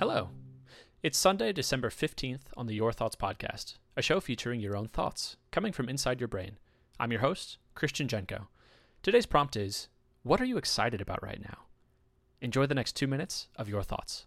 Hello. It's Sunday, December 15th on the Your Thoughts podcast, a show featuring your own thoughts coming from inside your brain. I'm your host, Christian Jenko. Today's prompt is What are you excited about right now? Enjoy the next two minutes of your thoughts.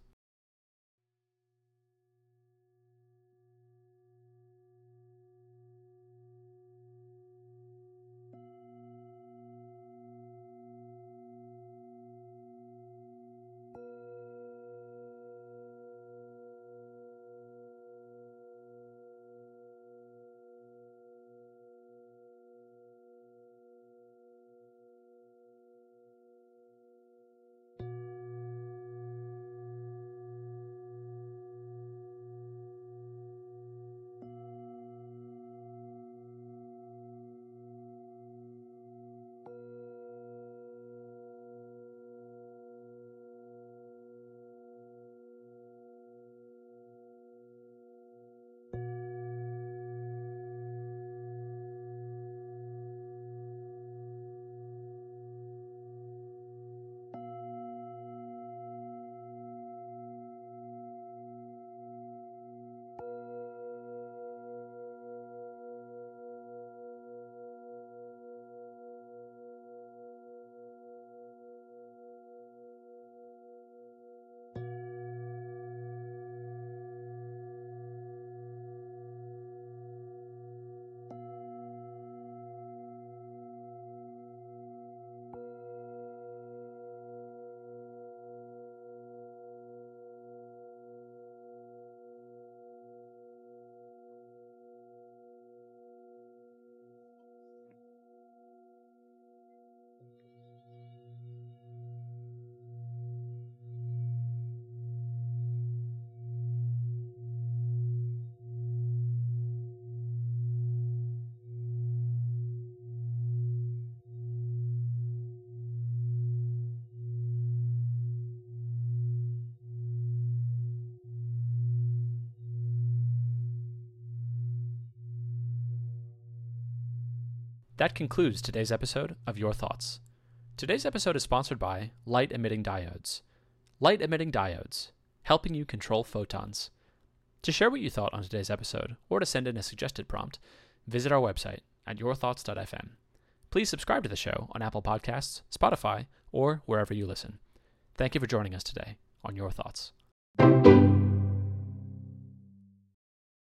That concludes today's episode of Your Thoughts. Today's episode is sponsored by Light Emitting Diodes. Light Emitting Diodes, helping you control photons. To share what you thought on today's episode, or to send in a suggested prompt, visit our website at yourthoughts.fm. Please subscribe to the show on Apple Podcasts, Spotify, or wherever you listen. Thank you for joining us today on Your Thoughts.